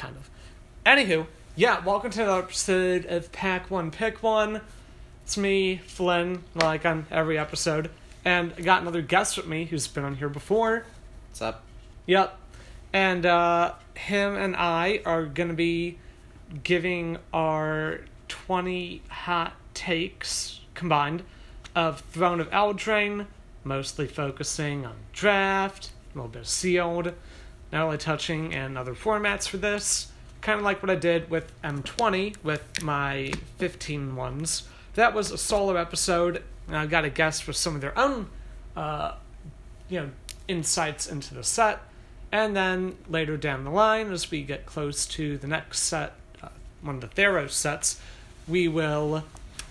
kind of. Anywho, yeah, welcome to another episode of Pack One Pick One. It's me, Flynn, like on every episode, and I got another guest with me who's been on here before. What's up? Yep. And uh, him and I are going to be giving our 20 hot takes combined of Throne of Eldraine, mostly focusing on draft, a little bit of sealed, not only touching and other formats for this. Kind of like what I did with M20 with my 15 ones. That was a solo episode, and I got a guest with some of their own, uh, you know, insights into the set. And then later down the line, as we get close to the next set, uh, one of the Theros sets, we will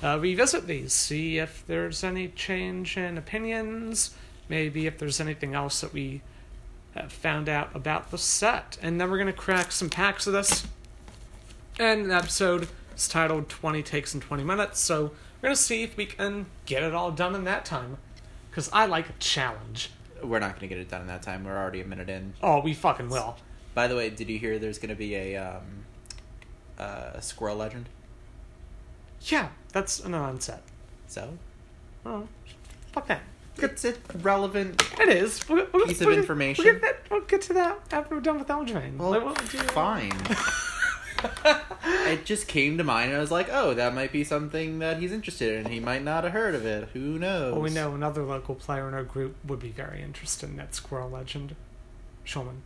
uh, revisit these, see if there's any change in opinions, maybe if there's anything else that we found out about the set. And then we're going to crack some packs of this. And the episode is titled 20 Takes in 20 Minutes, so we're going to see if we can get it all done in that time. Because I like a challenge. We're not going to get it done in that time. We're already a minute in. Oh, we fucking will. By the way, did you hear there's going to be a um, uh, squirrel legend? Yeah, that's an onset. So Oh, fuck that. It's a relevant. It is. We'll, we'll, Piece of we'll- information. We'll get, that, we'll get to that after we're done with Eldraine. Well, Like, we'll do- fine. it just came to mind, and I was like, "Oh, that might be something that he's interested in. He might not have heard of it. Who knows?" Well, we know another local player in our group would be very interested in that Squirrel Legend. Shulman.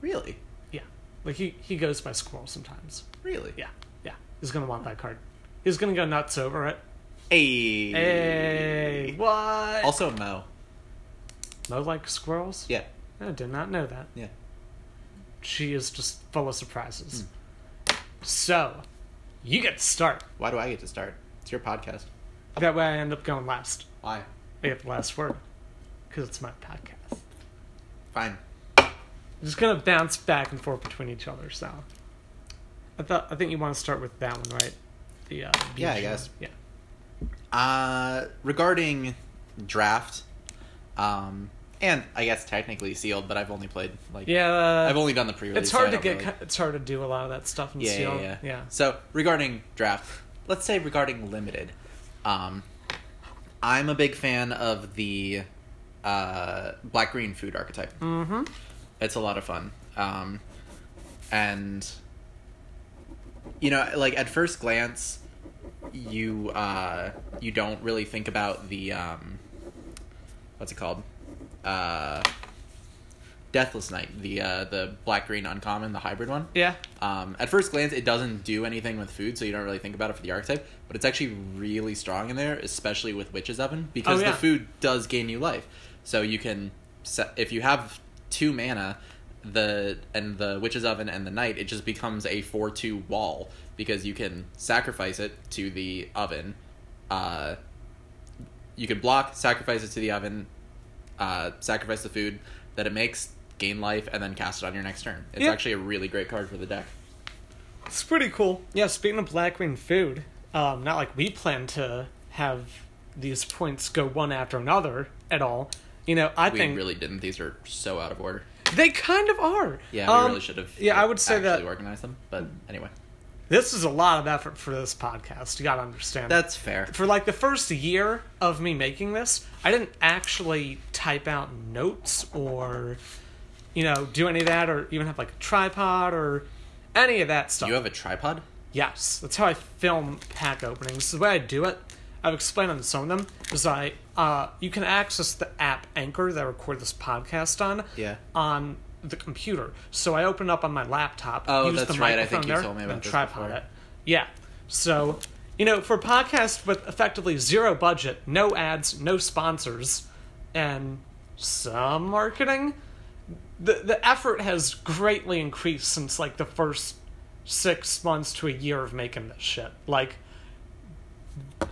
Really, Yeah. Like, he, he goes by Squirrel sometimes. really. Yeah. Yeah. He's gonna want that card. He's gonna go nuts over it. Hey. Hey. What? Also, Mo. no like squirrels? Yeah. I did not know that. Yeah. She is just full of surprises. Hmm. So, you get to start. Why do I get to start? It's your podcast. That way I end up going last. Why? I get the last word. Because it's my podcast. Fine. I'm just gonna bounce back and forth between each other, so. I thought I think you want to start with that one, right? The uh, Yeah, I guess. Yeah. Uh, regarding draft, um, and I guess technically sealed, but I've only played like Yeah. I've only done the pre-release. it's hard I to get. really- It's hard to do a lot of that stuff in yeah, Seal. yeah, yeah, yeah. So regarding draft, let's say regarding limited, um, I'm a big fan of the uh, black green food archetype. Mm-hmm. It's a lot of fun. Um, and you know, like at first glance, you uh, you don't really think about the um, what's it called? Uh, Deathless Knight, the uh, the black green uncommon, the hybrid one. Yeah. Um, at first glance, it doesn't do anything with food, so you don't really think about it for the archetype. But it's actually really strong in there, especially with Witch's Oven, because Oh, yeah. the food does gain you life. So you can, set, if you have two mana, the and the Witch's Oven and the Knight, it just becomes a four-two wall because you can sacrifice it to the oven. Uh, you can block, sacrifice it to the oven, uh, sacrifice the food that it makes, gain life, and then cast it on your next turn. It's Yeah. actually a really great card for the deck. It's pretty cool. Yeah, speaking of Blackwing food, um, not like we plan to have these points go one after another at all. You know, I think We think really didn't. These are so out of order. they kind of are. Yeah, we Um, really should have. Yeah, I would say actually that organize them. But anyway, this is a lot of effort for this podcast. You gotta understand. that's fair. for like the first year of me making this, I didn't actually type out notes or, you know, do any of that or even have like a tripod or any of that stuff. You have a tripod? Yes, that's how I film pack openings. The way I do it, I've explained on some of them, is I uh, you can access the app Anchor that I record this podcast on Yeah. on the computer. So I open up on my laptop. Oh, use that's the right. I microphone think you there, told me about this tripod before. it. Yeah. So you know, for a podcast with effectively zero budget, no ads, no sponsors, and some marketing, the the effort has greatly increased since like the first six months to a year of making this shit. Like,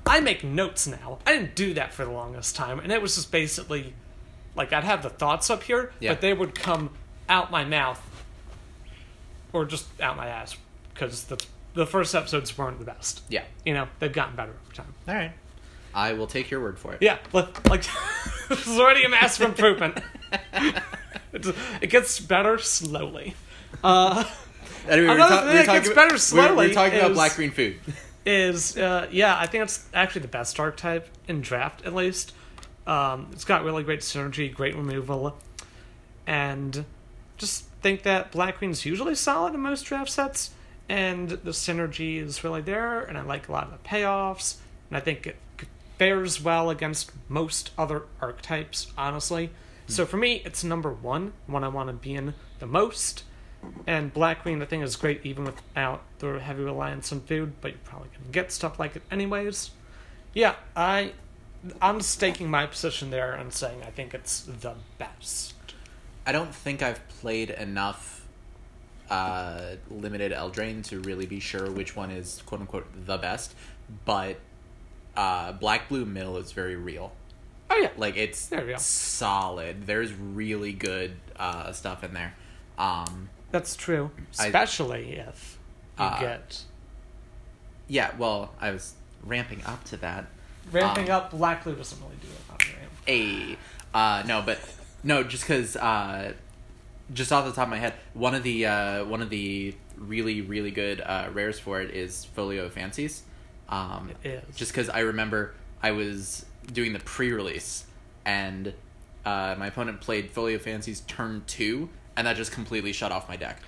I make notes now. I didn't do that for the longest time, and it was just basically like I'd have the thoughts up here, Yeah. but they would come out my mouth or just out my ass because the the first episodes weren't the best. Yeah. You know, they've gotten better over time. All right. I will take your word for it. Yeah, li- like this is already a massive improvement. It's- it gets better slowly. Uh, Anyway, Another ta- thing that gets about- better we're- We're, slowly talking about is- black green food. is uh, yeah, I think it's actually the best archetype in draft at least. Um, it's got really great synergy, great removal, and just think that black green's usually solid in most draft sets, and the synergy is really there, and I like a lot of the payoffs, and I think it fares well against most other archetypes, honestly. Hmm. So for me, it's number one, one I want to be in the most. And black Queen, I think, is great even without the heavy reliance on food, but you're probably gonna get stuff like it anyways. Yeah, I, I'm staking my position there and saying I think it's the best. I don't think I've played enough uh, limited Eldraine to really be sure which one is quote unquote the best, but uh, Black Blue Mill is very real. Oh yeah, Like it's solid. There's really good uh, stuff in there. Um, that's true. I- Especially if you Uh, get yeah, well, I was ramping up to that. ramping um, up. Black blue doesn't really do it on ramp. A uh, no, but no, just because uh, just off the top of my head, one of the uh, one of the really really good uh, rares for it is Folio Fancies. Um, It is. just because I remember I was doing the pre-release and uh, my opponent played Folio Fancies turn two, and that just completely shut off my deck.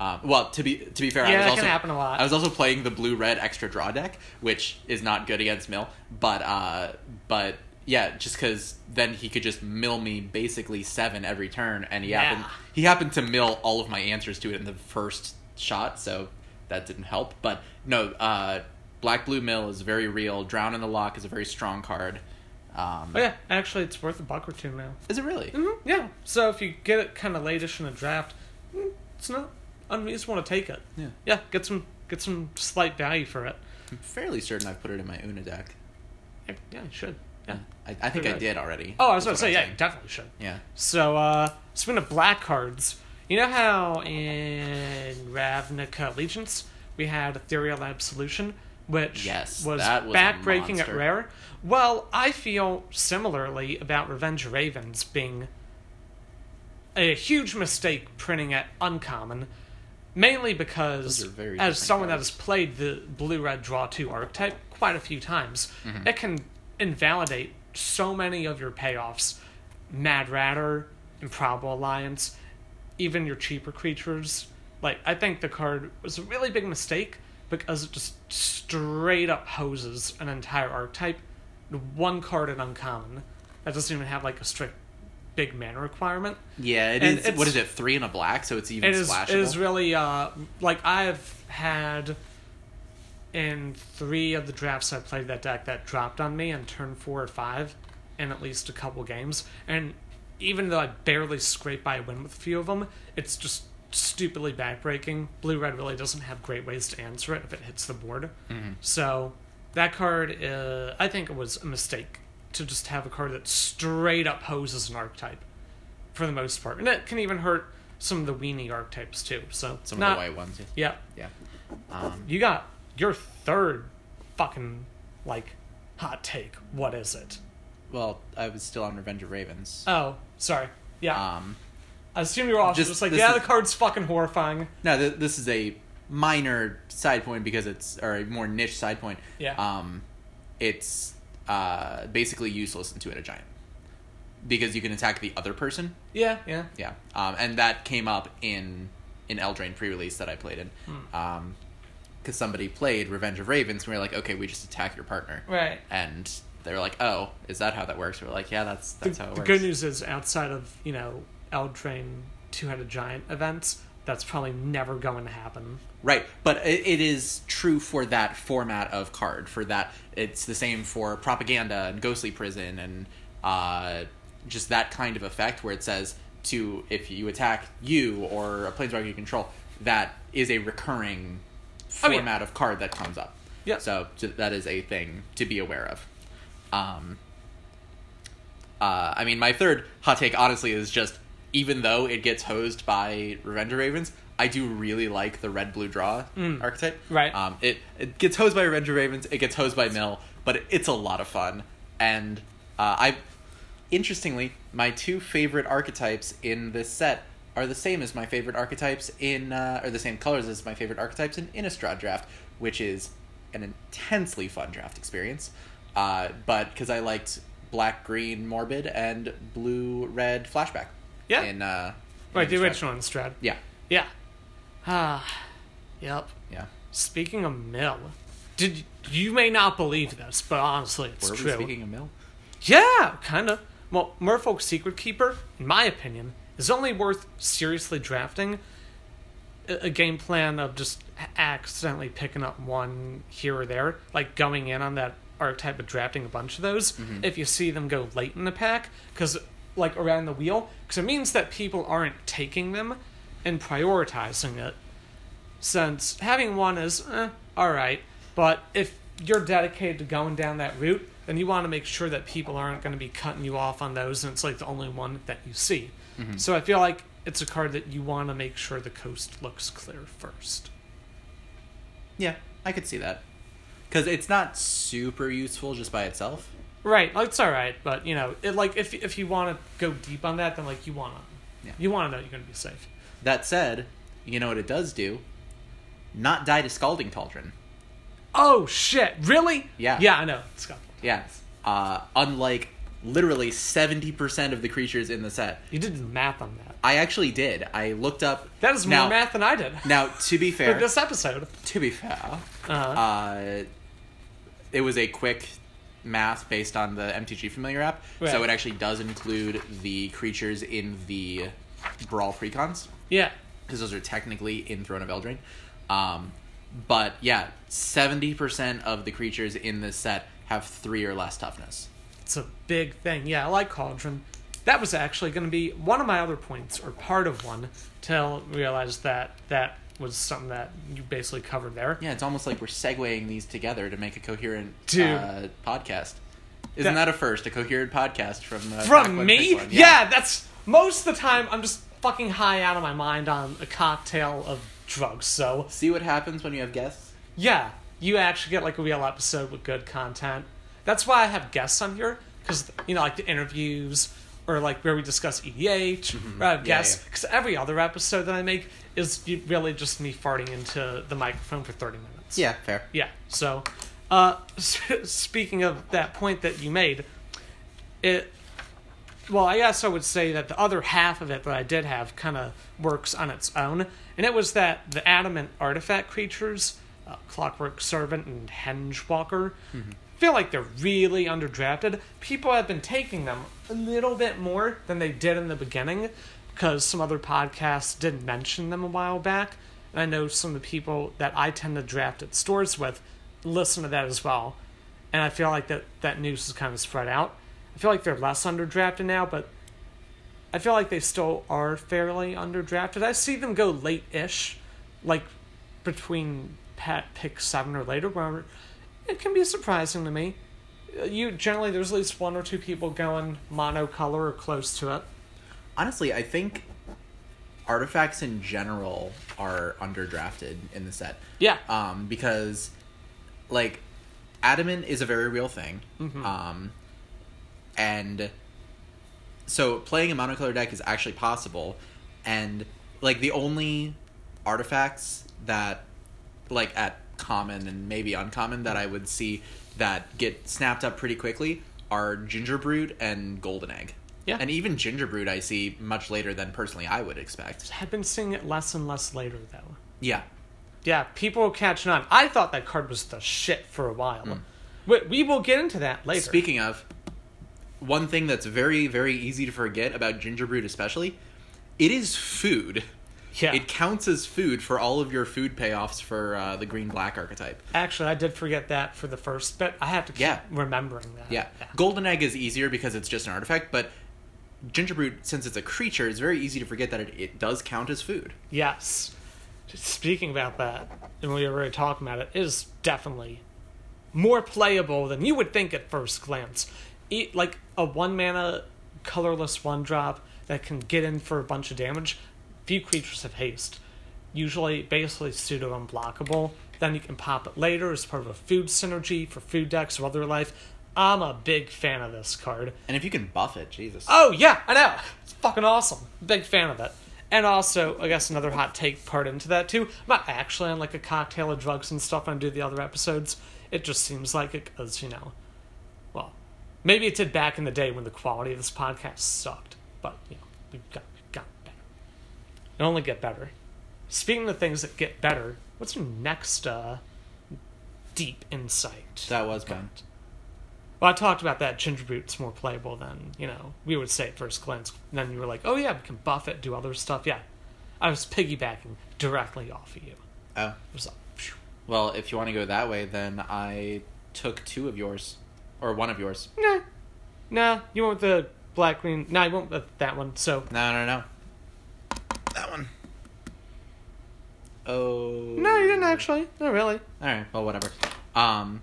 Um, well, to be to be fair, I Yeah, was that also can happen a lot. I was also playing the blue red extra draw deck, which is not good against mill. But uh, but yeah, just because then he could just mill me basically seven every turn, and he happened he happened to mill all of my answers to it in the first shot, so that didn't help. But no, uh, black blue mill is very real. Drown in the Loch is a very strong card. Um, Oh yeah, actually, it's worth a buck or two now. Is it really? hmm Yeah. So if you get it kind of lateish in a draft, mm, it's not I mean, you just want to take it. Yeah. Yeah, get some get some slight value for it. I'm fairly certain I've put it in my Oona deck. Yeah, yeah you should. Yeah. I, I think I did already. Oh, I was going to say, yeah, you definitely should. Yeah. So, uh, speaking of black cards, you know how in Ravnica Allegiance we had Ethereal Absolution, which Yes, was, that was a backbreaking at monster. rare? Well, I feel similarly about Revenge of Ravens being a huge mistake printing at uncommon, mainly because Those are very as different someone that has played the blue red draw two archetype quite a few times, Mm-hmm. it can invalidate so many of your payoffs. Mad Ratter, Improbable Alliance, even your cheaper creatures. Like I think the card was a really big mistake because it just straight up hoses an entire archetype. One card in uncommon that doesn't even have like a strict big mana requirement. Yeah, it And is. What is it? Three and a black, so it's even It is splashable. it is really uh like I've had in three of the drafts I played that deck that dropped on me on turn four or five in at least a couple games. And even though I barely scraped by a win with a few of them, it's just stupidly backbreaking. Blue red really doesn't have great ways to answer it if it hits the board. Mm-hmm. So that card, uh, I think it was a mistake to just have a card that straight up hoses an archetype for the most part, and it can even hurt some of the weenie archetypes too. So Some not, of the white ones. Yeah, Yeah. Um, you got your third fucking like hot take. What is it? well, I was still on Revenge of Ravens. Oh, sorry. Yeah, Um, I assume you were also just- just, like, yeah, is- the card's fucking horrifying. no, th- this is a minor side point because it's or a more niche side point. Yeah. Um, it's uh basically useless into it a giant because you can attack the other person. Yeah, yeah. Yeah. Um, and that came up in in Eldraine pre-release that I played in. Hmm. Um, because somebody played Revenge of Ravens, and we were like, okay, we just attack your partner. Right. And they were like, oh, is that how that works? We were like, yeah, that's The, that's how it the works. The good news is, outside of you know Eldraine two-headed giant events, that's probably never going to happen. Right, but it, it is true for that format of card. For that, it's the same for propaganda and ghostly prison and uh, just that kind of effect where it says to if you attack you or a planeswalker you control, that is a recurring Oh, yeah. format of card that comes up. Yeah. So j- that is a thing to be aware of. Um, uh, I mean, my third hot take, honestly, is just even though it gets hosed by Revenge Ravens, I do really like the red blue draw archetype. Right. Um, it it gets hosed by Revenge Ravens. It gets hosed by Mill, but it, it's a lot of fun. And uh, I, interestingly, my two favorite archetypes in this set are the same as my favorite archetypes in, uh, or the same colors as my favorite archetypes in Innistrad draft, which is an intensely fun draft experience. Uh, but because I liked black, green, morbid, and blue, red flashback. Yeah. In, uh, Right, the Innistrad. original Innistrad. Yeah. Yeah. Ah, yep. Yeah. Speaking of Mill, did you may not believe this, but honestly, it's Were we true. speaking of Mill? Yeah, kind of. Well, Merfolk Secret Keeper, in my opinion, is only worth seriously drafting a, game plan of just accidentally picking up one here or there, like going in on that archetype of drafting a bunch of those. If you see them go late in the pack, because like around the wheel, because it means that people aren't taking them and prioritizing it. Since having one is eh, all right, but if you're dedicated to going down that route, then you want to make sure that people aren't going to be cutting you off on those, and it's like the only one that you see. So I feel like it's a card that you want to make sure the coast looks clear first. Yeah, I could see that. Because it's not super useful just by itself. Right, like, it's all right, but you know, it like if if you want to go deep on that, then like you want to, Yeah. you want to know you're going to be safe. That said, you know what it does do? Not die to Scalding Cauldron. Oh shit! Really? Yeah. Yeah, I know. Got. Yeah. Uh, unlike literally 70% of the creatures in the set. You did math on that. I actually did. I looked up. That is more math than I did Now, to be for fair, this episode. to be fair, Uh, uh, it was a quick math based on the MTG Familiar app, Right. so it actually does include the creatures in the Brawl precons yeah. because those are technically in Throne of Eldraine. Um, but yeah, seventy percent of the creatures in this set have three or less toughness. It's a big thing. Yeah, I like Cauldron. That was actually going to be one of my other points, or part of one, till realized that that was something that you basically covered there. Yeah, it's almost like we're segueing these together to make a coherent. Uh, podcast. Isn't That- that, a first? A coherent podcast from uh, From me? One. Yeah. that's most of the time I'm just fucking high out of my mind on a cocktail of drugs. So See what happens when you have guests. yeah, you actually get like a real episode with good content. That's why I have guests on here because you know like the interviews or like where we discuss EDH. Where I have Yeah, guests yeah. because every other episode that I make is really just me farting into the microphone for thirty minutes. Yeah, fair. Yeah. So, uh, speaking of that point that you made, it. Well, I guess I would say that the other half of it that I did have kind of works on its own, and it was that the adamant artifact creatures, uh, Clockwork Servant and Hengewalker, feel like they're really underdrafted. People have been taking them a little bit more than they did in the beginning, because some other podcasts did mention them a while back. And I know some of the people that I tend to draft at stores with listen to that as well. And I feel like that, that news is kind of spread out. I feel like they're less underdrafted now, but I feel like they still are fairly underdrafted. I see them go late ish, like between pat pick seven or later, where it can be surprising to me. Uh, You generally there's at least one or two people going monocolor or close to it. Honestly, I think artifacts in general are underdrafted in the set. Yeah, um, because like adamant is a very real thing um, and so playing a monocolor deck is actually possible and like the only artifacts that like at common and maybe uncommon that i would see that get snapped up pretty quickly are ginger gingerbrute and golden egg Yeah. and even ginger gingerbrute i see much later than personally i would expect I've been seeing it less and less later though. yeah Yeah, people catching on. I thought that card was the shit for a while. Hmm. We, we will get into that later. Speaking of, one thing that's very, very easy to forget about ginger gingerbread, especially, it is food. Yeah, It counts as food for all of your food payoffs for uh, the green black archetype. actually, I did forget that for the first but I have to keep Yeah. remembering that. Yeah. Golden egg is easier because it's just an artifact, but gingerbread, since it's a creature, it's very easy to forget that it, it does count as food. Yes. Speaking about that, and we were already talking about it, it is definitely more playable than you would think at first glance. E- like a one mana colorless one drop that can get in for a bunch of damage. Few creatures have haste. Usually, basically pseudo unblockable. Then you can pop it later as part of a food synergy for food decks or other life. I'm a big fan of this card. And if you can buff it, Jesus. Oh yeah, I know. It's fucking awesome. Big fan of it. And also, I guess another hot take part into that too. I'm not actually on like a cocktail of drugs and stuff when I do the other episodes. It just seems like it because, you know, well, maybe it did back in the day when the quality of this podcast sucked. But, you know, we've got, we've got better. It only get better. Speaking of things that get better, what's your next uh, deep insight? That was mine. Well, I talked about that Gingerbrute's more playable than, you know, we would say at first glance. And then you were like, oh yeah, we can buff it, do other stuff. Yeah. I was piggybacking directly off of you. Oh. It was like. Well, if you want to go that way, then I took two of yours, or one of yours. nah. Nah, you went with the black green. Nah, you went with that one. So, No, no, no. That one. Oh. no, you didn't actually. Not really. All right. Well, whatever. Um.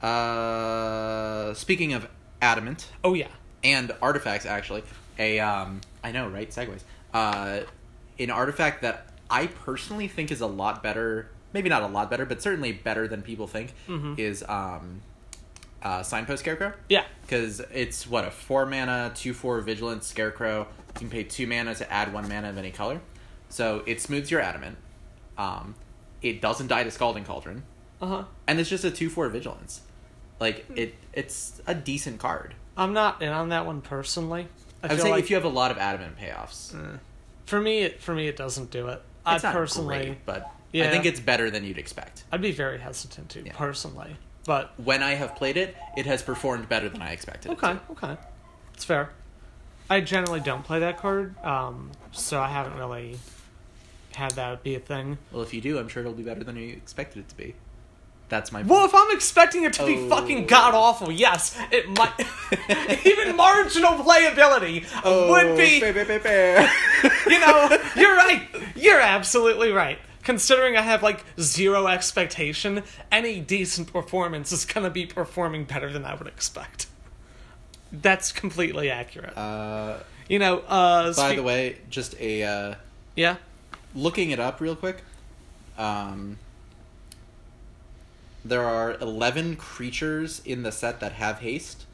Uh, speaking of adamant Oh yeah. and artifacts, actually, a um, I know, right? Segways. Uh, an artifact that I personally think is a lot better. Maybe not a lot better, but certainly better than people think. Mhm. Is um, uh, signpost scarecrow Yeah. because it's what a four mana, two four vigilance scarecrow. You can pay two mana to add one mana of any color, so it smooths your adamant. Um, it doesn't die to scalding cauldron, Uh huh. and it's just a two four vigilance. Like it, it's a decent card. I'm not in on that one personally. I I'm feel saying like if you have a lot of adamant payoffs, eh, for me, it, for me, it doesn't do it. it's I personally, great, but I think it's better than you'd expect. I'd be very hesitant to Yeah. personally. But When I have played it, it has performed better than I expected. Okay, okay. It's fair. I generally don't play that card, um, so I haven't really had that be a thing. Well, if you do, I'm sure it'll be better than you expected it to be. That's my. Well, if I'm expecting it to be Oh. fucking god awful, yes, it might. even marginal playability Oh, would be. You know, you're right. You're absolutely right. Considering I have like zero expectation, any decent performance is gonna be performing better than I would expect. That's completely accurate. Uh, You know, uh, by spe- the way, just a uh, yeah. looking it up real quick. Um, there are eleven creatures in the set that have haste,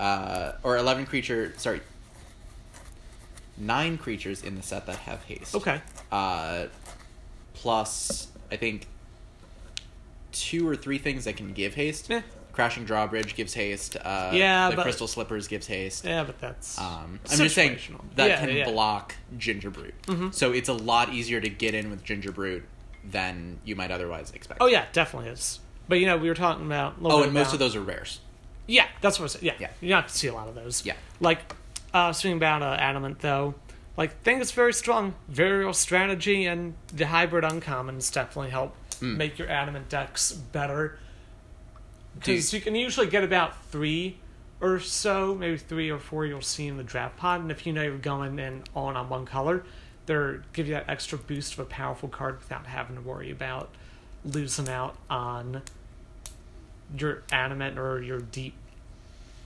uh, or eleven creature. Sorry, nine creatures in the set that have haste. Okay. Uh, plus, I think two or three things that can give haste. Yeah. Crashing Drawbridge gives haste. Uh, Yeah, the but- Crystal Slippers gives haste. Yeah, but that's Um, I'm just saying that Yeah, can yeah. block Ginger Brute. So it's a lot easier to get in with Ginger Brute than you might otherwise expect. Oh yeah, definitely is. But you know, we were talking about. Oh, and most of those are rares. Yeah, that's what I said. Yeah, Yeah. You're not gonna see a lot of those. Yeah. Like, uh, speaking about uh, adamant though, like I think it's very strong, very real strategy, and the hybrid uncommons definitely help Hmm. make your adamant decks better. You- Because you can usually get about three or so, maybe three or four you'll see in the draft pod, and if you know you're going in all in on one color, they're give you that extra boost of a powerful card without having to worry about losing out on your adamant or your deep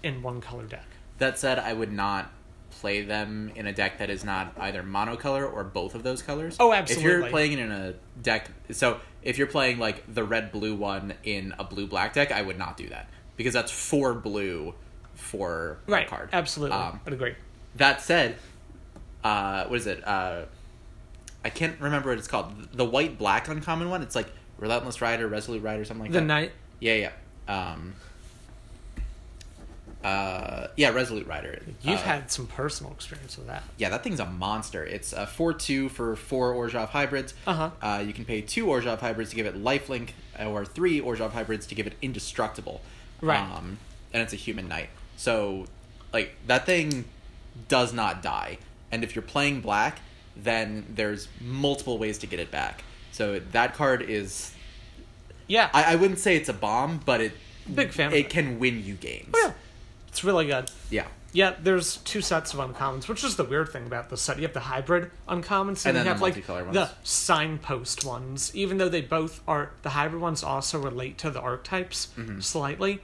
in one color deck. That said, I would not play them in a deck that is not either monocolor or both of those colors. Oh, absolutely. If you're playing it in a deck, so if you're playing like the red blue one in a blue black deck, I would not do that because that's four blue for Right. a card. Absolutely. Um, I'd agree. That said, uh, what is it? Uh, I can't remember what it's called. The white black uncommon one. It's like Relentless Rider, Resolute Rider, something like The that. The Night. Yeah, yeah. Um, uh, yeah, Resolute Rider. You've Uh, had some personal experience with that. yeah, that thing's a monster. It's a four two for four Orzhov hybrids. Uh-huh. Uh, you can pay two Orzhov hybrids to give it lifelink, or three Orzhov hybrids to give it indestructible. Right. Um, and it's a human knight. So, like that thing does not die. And if you're playing black, then there's multiple ways to get it back. So that card is. Yeah. I, I wouldn't say it's a bomb, but it Big fan it. can win you games. Oh, yeah. It's really good. Yeah. Yeah, there's two sets of uncommons, which is the weird thing about this set. You have the hybrid uncommons, And and, then you have the like ones. the signpost ones. Even though they both are, the hybrid ones also relate to the archetypes Mm-hmm. slightly.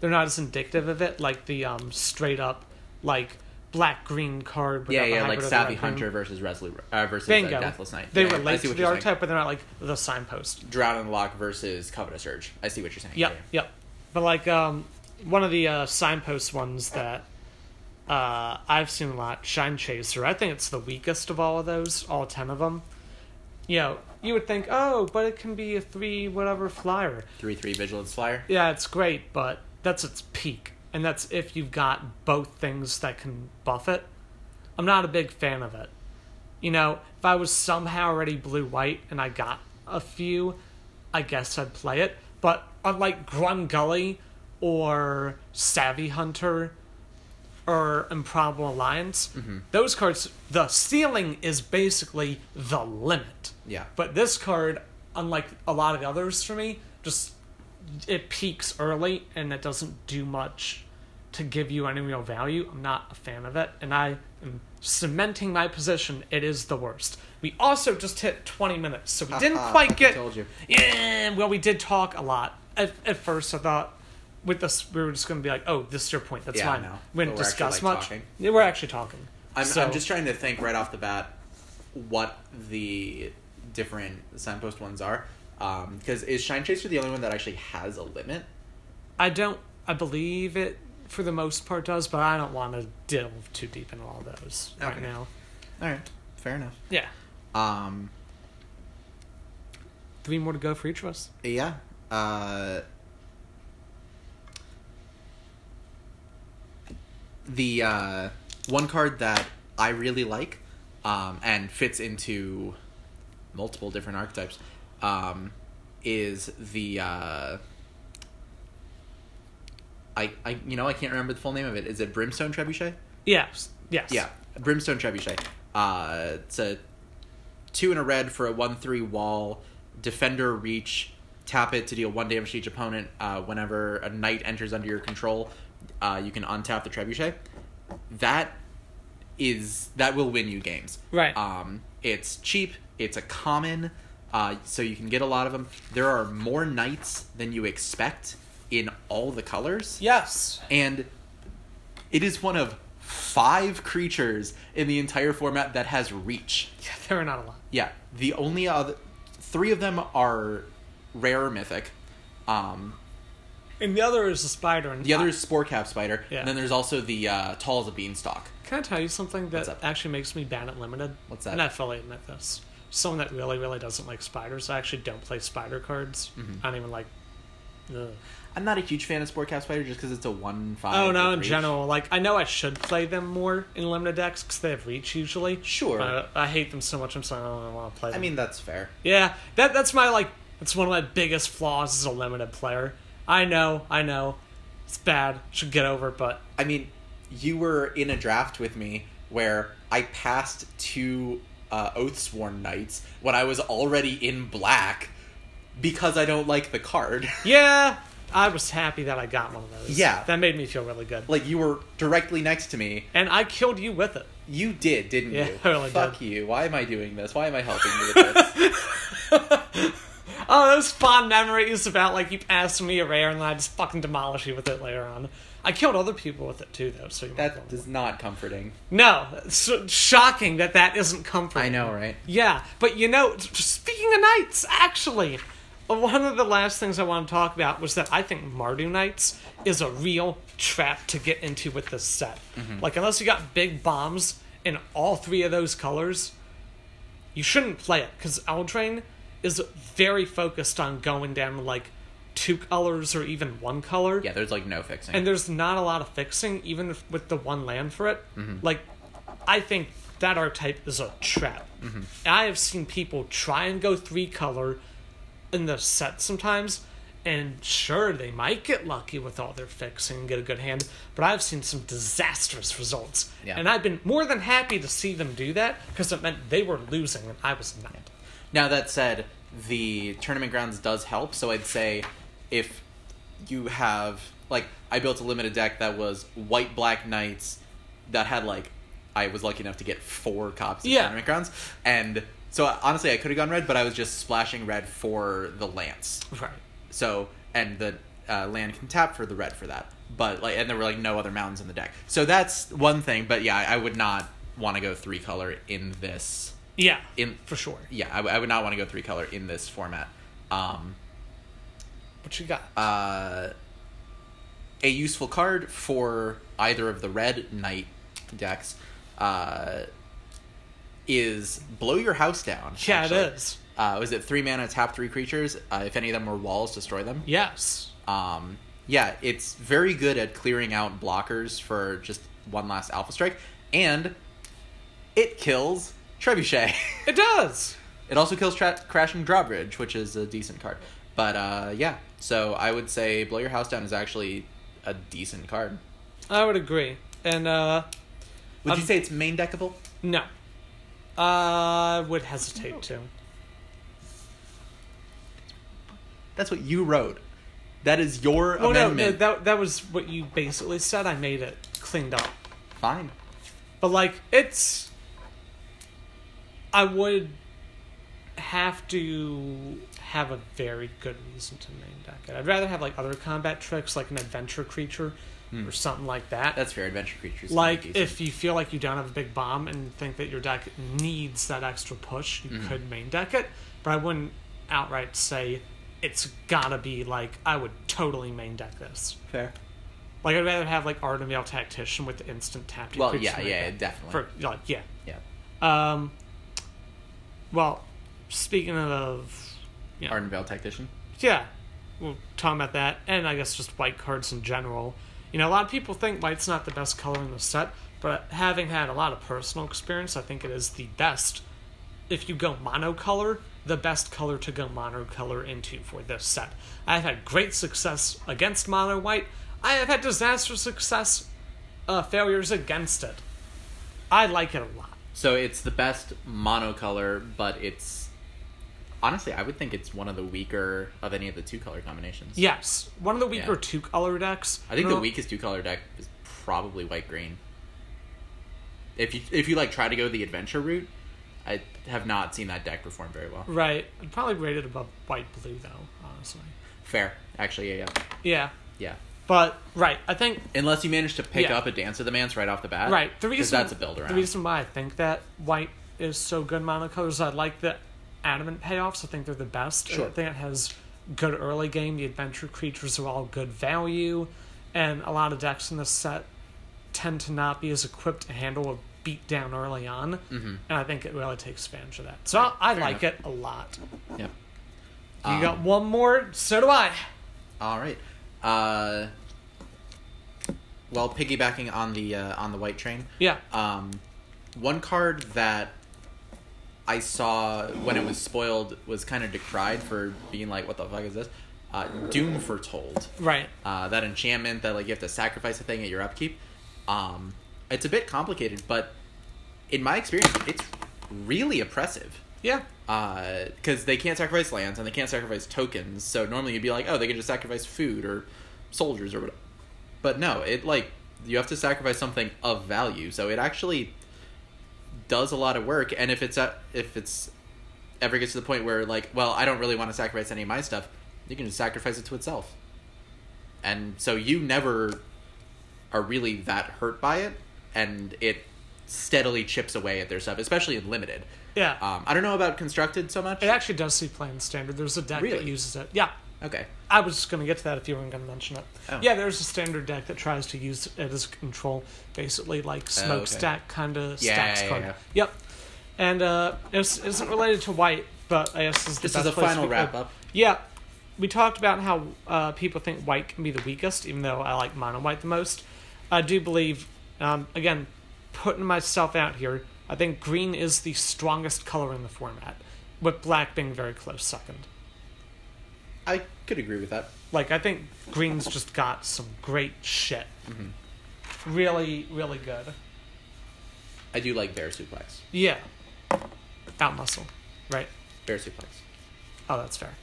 They're not as indicative of it, like the um, straight up, like black green card. Yeah, yeah, like the Savvy green. Hunter versus Resolute uh, versus Bingo. uh, Deathless Knight. They Yeah, relate to the you're saying. archetype, but they're not like the signpost. Drown and Lock versus Covetous Urge. I see what you're saying. Yep, Yeah. yep. But like um, one of the uh, signpost ones that Uh, I've seen a lot. Shine Chaser. I think it's the weakest of all of those, all ten of them. You know, you would think, oh, but it can be a three whatever flyer. Three three vigilance flyer. Yeah, it's great, but that's its peak, and that's if you've got both things that can buff it. I'm not a big fan of it. You know, if I was somehow already blue white and I got a few, I guess I'd play it. But unlike Grumgully or Savvy Hunter or Improbable Alliance, mm-hmm. those cards, the ceiling is basically the limit. Yeah. But this card, unlike a lot of the others for me, just it peaks early and it doesn't do much to give you any real value. I'm not a fan of it, and I am cementing my position. It is the worst. We also just hit 20 minutes, so we didn't quite I get. told you. Yeah, well, we did talk a lot. At, at first, I thought with this, we were just going to be like, "Oh, this is your point. That's Yeah, I fine." know. We didn't But we're actually, discuss like, much. talking. Yeah, we're actually talking. I'm, So- I'm just trying to think right off the bat what the different signpost ones are. Because is Shine Chaser the only one that actually has a limit? I don't. I believe it for the most part does, but I don't want to delve too deep into all those right Okay. now. All right, fair enough. Yeah, Um, three more to go for each of us. yeah. Uh, the uh, one card that I really like um, and fits into multiple different archetypes um, is the uh, I, I you know I can't remember the full name of it. Is it Brimstone Trebuchet? Yes. Yes. Yeah, Brimstone Trebuchet. Uh, it's a two and a red for a one three wall. Defender reach. Tap it to deal one damage to each opponent. Uh, whenever a knight enters under your control, uh, you can untap the Trebuchet. That is that will win you games. Right. Um, it's cheap. It's a common, uh, so you can get a lot of them. There are more knights than you expect in all the colors Yes. and it is one of five creatures in the entire format that has reach. Yeah, there are not a lot. Yeah, the only other three of them are rare or mythic. Um, And the other is a spider. And the other is Spore Cap Spider, Yeah. and then there's also the uh, Tall as a Beanstalk. Can I tell you something that up? actually makes me bad at limited? What's that? And I fully admit this. Someone that really, really doesn't like spiders. I actually don't play spider cards. Mm-hmm. I don't even like. Ugh. I'm not a huge fan of Spore Cap Spider just because it's a one five. Oh no! with In reach. general, like I know I should play them more in limited decks because they have reach usually. Sure. But I hate them so much. I'm saying I don't want to play I mean that's fair. yeah, that that's my like. That's one of my biggest flaws as a limited player. I know, I know, it's bad. Should get over, it, but I mean, you were in a draft with me where I passed two uh, Oathsworn Knights when I was already in black because I don't like the card. yeah, I was happy that I got one of those. Yeah. that made me feel really good. like you were directly next to me. And I killed you with it. You did, didn't Yeah, you? I really Fuck did. you. Why am I doing this? Why am I helping you with this? Oh, those fond memories about like you passed me a rare and then I just fucking demolish you with it later on. I killed other people with it too, though. So that kill not comforting. no, it's shocking that that isn't comforting. I know, right? Yeah, but you know, speaking of knights, actually, uh, one of the last things I want to talk about was that I think Mardu Knights is a real trap to get into with this set. Mm-hmm. Like, unless you got big bombs in all three of those colors, you shouldn't play it because Eldraine is very focused on going down like two colors or even one color. Yeah, there's like no fixing. And there's not a lot of fixing, even if, with the one land for it. Mm-hmm. Like, I think that archetype is a trap. Mm-hmm. I have seen people try and go three color in the set sometimes, and sure, they might get lucky with all their fixing and get a good hand, but I've seen some disastrous results. Yeah. And I've been more than happy to see them do that because it meant they were losing and I was not. Now that said, the tournament grounds does help. So I'd say if you have like I built a limited deck that was white black knights that had like I was lucky enough to get four copies of Yeah. tournament grounds and so honestly I could have gone red but I was just splashing red for the lance Right. so and the uh, land can tap for the red for that but like and there were like no other mountains in the deck so that's one thing but yeah I, I would not want to go three color in this Yeah, in for sure. yeah, I, w- I would not want to go three color in this format. Um, What you got? uh, a useful card for either of the red knight decks uh, is blow your house down. Yeah, actually. it is. Uh, was it three mana, tap three creatures? Uh, if any of them were walls, destroy them. Yes. Um, yeah, it's very good at clearing out blockers for just one last Alpha Strike, and it kills Trebuchet. It does. it also kills tra- Crashing Drawbridge, which is a decent card. But uh, yeah, so I would say Blow Your House Down is actually a decent card. I would agree. And uh Would you Um, say it's main deckable? no. I would hesitate to. That's what you wrote. That is your Well, no, no, amendment. that that was what you basically said. I made it cleaned up. Fine. But like it's I would have to have a very good reason to main deck it. I'd rather have like other combat tricks like an adventure creature Hmm. or something like that. That's fair. Adventure creatures. like if you feel like you don't have a big bomb and think that your deck needs that extra push, you Mhm. could main deck it. But I wouldn't outright say it's gotta be like I would totally main deck this. fair. Like I'd rather have like Ardenvale Tactician with the instant tap. Well, yeah, yeah, definitely. For like yeah. yeah. Um. Well, speaking of, you know, Ardenvale Tactician. yeah, we'll talk about that, and I guess just white cards in general. You know, a lot of people think white's not the best color in the set, but having had a lot of personal experience, I think it is the best. If you go monocolor, the best color to go monocolor into for this set. I've had great success against mono white. I have had disastrous success, uh, failures against it. I like it a lot. So it's the best monocolor, but it's honestly, I would think it's one of the weaker of any of the two color combinations. Yes, one of the weaker Yeah. two color decks. I think No, the uh, weakest two color deck is probably white green. If you if you like try to go the adventure route, I have not seen that deck perform very well. Right, I'd probably rate it above white blue though. Honestly, Fair, actually, yeah, yeah, yeah, yeah. But right, I think Unless you manage to pick Yeah. up a Dance of the Manse right off the bat, right the 'cause reason that's a build around. The reason why I think that white is so good monocolor is I like the adamant payoffs. I think they're the best. Sure. I think it has good early game. The adventure creatures are all good value, and a lot of decks in this set tend to not be as equipped to handle a beat down early on, Mhm. and I think it really takes advantage of that. So I, I Fair like enough. it a lot. yeah. You Um, got one more, so do I. All right. Uh, well, piggybacking on the uh, on the white train, Yeah. um, one card that I saw when it was spoiled was kind of decried for being like, "What the fuck is this?" Uh, Doom Foretold. Right. Uh, that enchantment that like you have to sacrifice a thing at your upkeep. Um, it's a bit complicated, but in my experience, it's really oppressive Yeah. because they can't sacrifice lands and they can't sacrifice tokens. So normally you'd be like, oh, they can just sacrifice food or soldiers or whatever. But no, it like you have to sacrifice something of value. So it actually does a lot of work. And if it's at, if it's ever gets to the point where like, well, I don't really want to sacrifice any of my stuff, you can just sacrifice it to itself. And so you never are really that hurt by it, and it steadily chips away at their stuff, especially in limited. Yeah. Um, I don't know about constructed so much. it actually does see play in standard. There's a deck that uses it. Yeah. Okay. I was just going to get to that if you weren't going to mention it. Oh. Yeah, there's a standard deck that tries to use it as control, basically like smokestack kind of Oh, Yeah, stacks yeah, card. yeah. Yep. And uh, it isn't related to white, but I guess this is the Just best as a place final wrap up. Yeah, we talked about how uh, people think white can be the weakest, even though I like mono white the most. I do believe, um, again, putting myself out here, I think green is the strongest color in the format, with black being very close second. I could agree with that. Like, I think green's just got some great shit. Mm-hmm. Really, really good. I do like bear suplex. Yeah. Out muscle, right? Bear suplex. Oh, that's fair.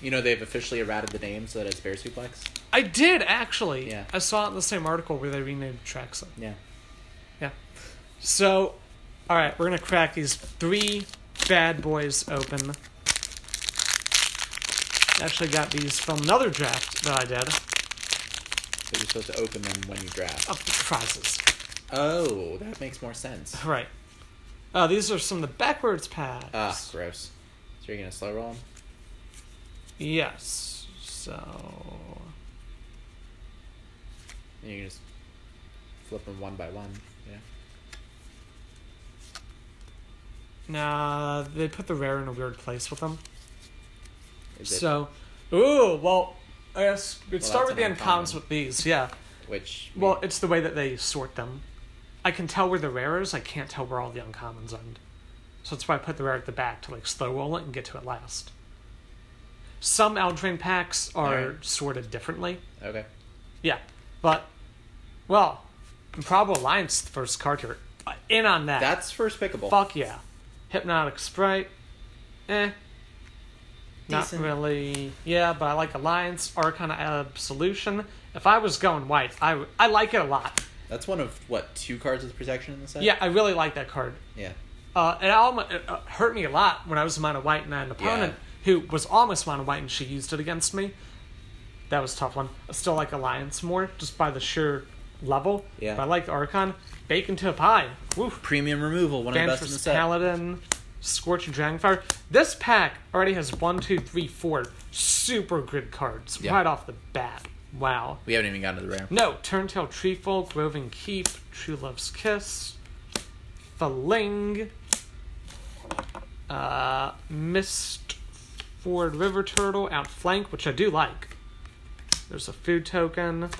You know they've officially errated the name so that it's bear suplex. I did actually. Yeah. I saw it in the same article where they renamed Traxa. Yeah. Yeah. So, all right, we're gonna crack these three bad boys open. Actually, got these from another draft that I did. So you're supposed to open them when you draft. Of the prizes. Oh, that makes more sense. Right. Uh, these are some of the backwards packs. Ah, gross. So you're gonna slow roll them? Yes. So. You can just flip them one by one. Yeah. Nah, they put the rare in a weird place with them. Is it- So, ooh, well, I guess we'd start with the an uncommons uncommon. with these. Yeah. which Well, it's the way that they sort them. I can tell where the rare is. I can't tell where all the uncommons end. So that's why I put the rare at the back to like slow roll it and get to it last. Some Eldraine packs are Alright. sorted differently. okay. Yeah, but well, Improbable Alliance, the first card here, uh, in on that. That's first pickable. Fuck yeah. Hypnotic Sprite. Eh. Decent. Not really. Yeah, but I like Alliance, or kind Archon of Absolution. If I was going white, I, I like it a lot. That's one of what two cards with protection in the set. Yeah, I really like that card. Yeah. Uh, it almost it, uh, hurt me a lot when I was mono white and I had an opponent who was almost mono white and she used it against me. That was a tough one. I still like Alliance more, just by the sheer level. Yeah. But I like the Archon. Bake into a Pie. Woof. Premium removal, one of the best in the set. Paladin, Scorching Dragonfire. This pack already has one, two, three, four super good cards Yeah. right off the bat. Wow. We haven't even gotten to the rare. No, Turntail Treefolk, Roving Keep, True Love's Kiss, Faling, uh, Mist Ford River Turtle, Outflank, which I do like. There's a food token.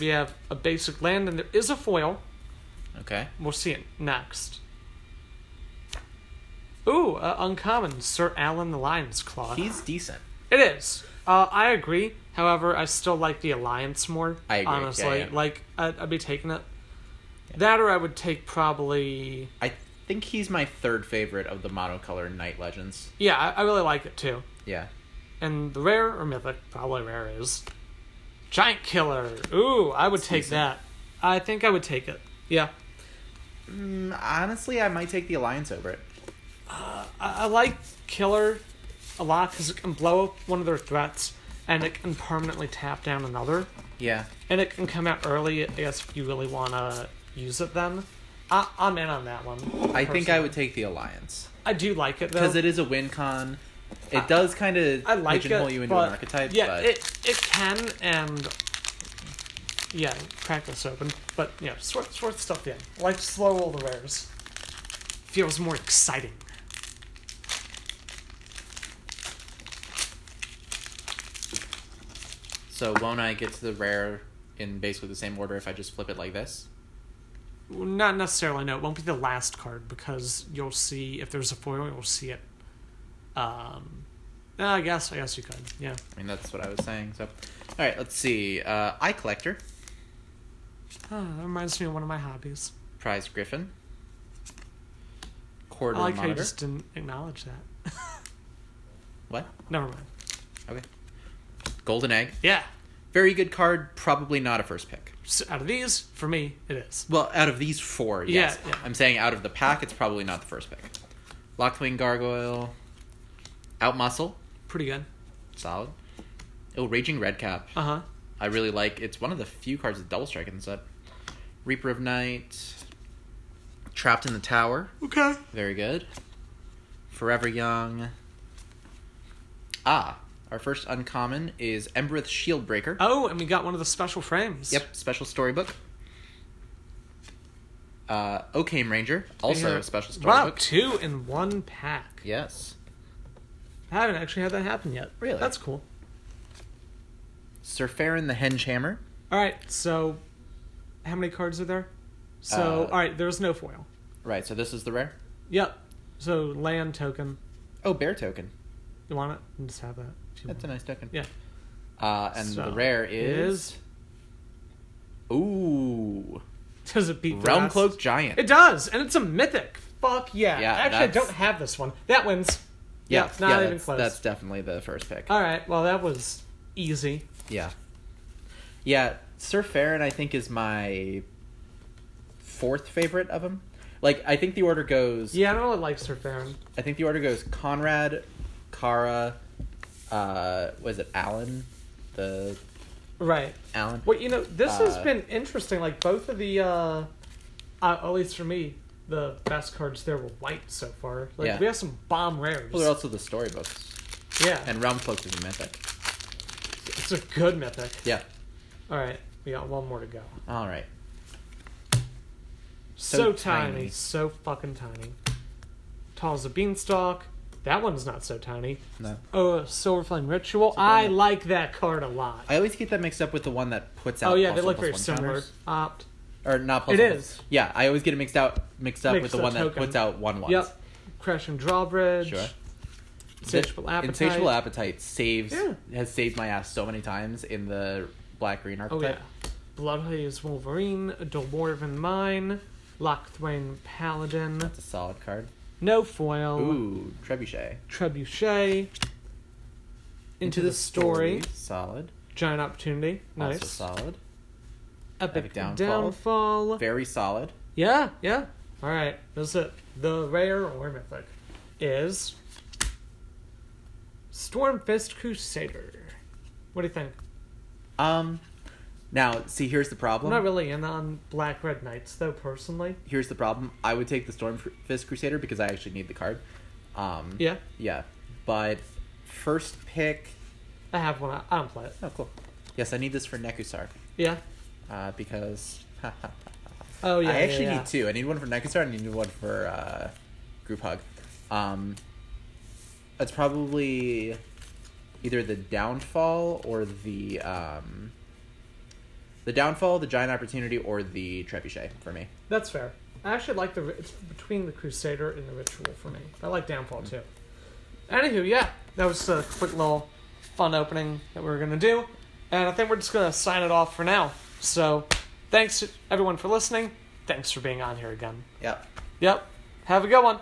We have a basic land, and there is a foil. Okay. We'll see it next. Ooh, uh, uncommon, Syr Alin the Lion's Claw. He's decent. It is. Uh, I agree. However, I still like the alliance more. I agree, Honestly, yeah. like I'd, I'd be taking it. That or I would take probably. I think he's my third favorite of the monocolor Knight Legends. Yeah, I, I really like it too. Yeah. And the rare or mythic, probably rare is giant killer. Ooh, I would take decent. that. I think I would take it. Yeah, Mm, honestly, I might take the Alliance over it. Uh, I, I like killer a lot because it can blow up one of their threats, and it can permanently tap down another. Yeah. And it can come out early, I guess, if you really want to use it then. I, I'm in on that one. I think I would take the Alliance. I do like it, though. Because it is a win con. It does kind of I like pigeonhole it, you into but an archetype. Yeah, but it, it can, and... Yeah, crack this open. But, yeah, sort, sort stuff in. I like slow all the rares. Feels more exciting. So won't I get to the rare in basically the same order if I just flip it like this? Not necessarily, no. It won't be the last card, because you'll see, if there's a foil, you'll see it. Um... uh, I guess, I guess you could, yeah. I mean, that's what I was saying. So, all right, let's see. Uh, Eye Collector, Oh, that reminds me of one of my hobbies. Prized Griffin, I Quarter like how you just didn't acknowledge that. What? Never mind. Okay. Golden Egg, Yeah. very good card. Probably not a first pick. So out of these, for me, it is. Well, out of these four, yes. Yeah, yeah. I'm saying out of the pack, it's probably not the first pick. Locthwain Gargoyle, Outmuscle, Pretty good. solid. Oh, Raging Redcap. Uh huh. I really like. It's one of the few cards with double strike in the set. Reaper of Night, Trapped in the Tower, Okay. very good. Forever Young. Ah, our first uncommon is Embereth Shieldbreaker. Oh, and we got one of the special frames. Yep, special storybook. Uh, Oakhame Ranger, also Yeah. a special Wow, storybook. two in one pack. Yes. I haven't actually had that happen yet. Really? That's cool. Syr Faren the Hengehammer. All right, so how many cards are there? So, Uh, all right, there's no foil. Right, so this is the rare. Yep. So land token. Oh, bear token. You want it? Just have that. If you That's a nice token. Yeah. Uh, and So, the rare is. Ooh. Does it beat Realm rest? Cloak Giant. It does, and it's a mythic. Fuck yeah. Yeah, Actually, I don't have this one. That wins. yeah, Yeah, not yeah, even that's, close. That's definitely the first pick. All right. Well, that was easy. Yeah. Yeah, Syr Faren, I think, is my fourth favorite of them. Like, I think the order goes. Yeah, I don't really like Syr Faren. I think the order goes Konrad, Carah, uh, was it Alin? The Right. Alin? Well, you know, this has Uh, been interesting. Like both of the, uh, uh, at least for me, the best cards there were white so far. Like Yeah. we have some bomb rares. Well, they're also the storybooks. yeah, And Realm Cloak is a mythic. it's a good mythic. Yeah. All right, we got one more to go. All right. So, So tiny. tiny. so fucking tiny. Tall as a beanstalk. That one's not so tiny. No. Oh, Silverflame Ritual. I nice. like that card a lot. I always get that mixed up with the one that puts out. oh yeah, they one look very one similar. Opt. Or not plus It one. is. Yeah, I always get it mixed out mixed up with the one that puts out one ones. Yep. Crashing Drawbridge. Sure. Insatiable Appetite. Insatiable Appetite saves Yeah. has saved my ass so many times in the black green archetype. Oh yeah. Bloodhaze Wolverine, Dwarven Mine, Locthwain Paladin, That's a solid card. No Foil, Ooh, Trebuchet. Trebuchet, Into, the, story. Solid. Giant Opportunity, Also nice. solid. Epic, Epic Downfall. Downfall. Very solid. Yeah, yeah. All right, that's it. The rare or mythic is Stormfist Crusader. What do you think? Um now see here's the problem. I'm not really in on Black Red Knights though, personally. Here's the problem. I would take the Stormfist Crusader because I actually need the card. Um Yeah, Yeah. But first pick I have one. I don't play it. Oh cool. Yes, I need this for Nekusar. Yeah. Uh because Oh yeah. I actually yeah, yeah. need two. I need one for Nekusar and I need one for uh, Group Hug. Um, it's probably either the Downfall or the um, the Downfall, the Giant Opportunity, or the Trebuchet for me. That's fair. I actually like the. It's between the Crusader and the Ritual for me. I like Downfall hmm. too. Anywho, yeah, that was a quick little fun opening that we were gonna do, and I think we're just gonna sign it off for now. So, thanks everyone for listening. Thanks for being on here again. Yep. Yep. Have a good one.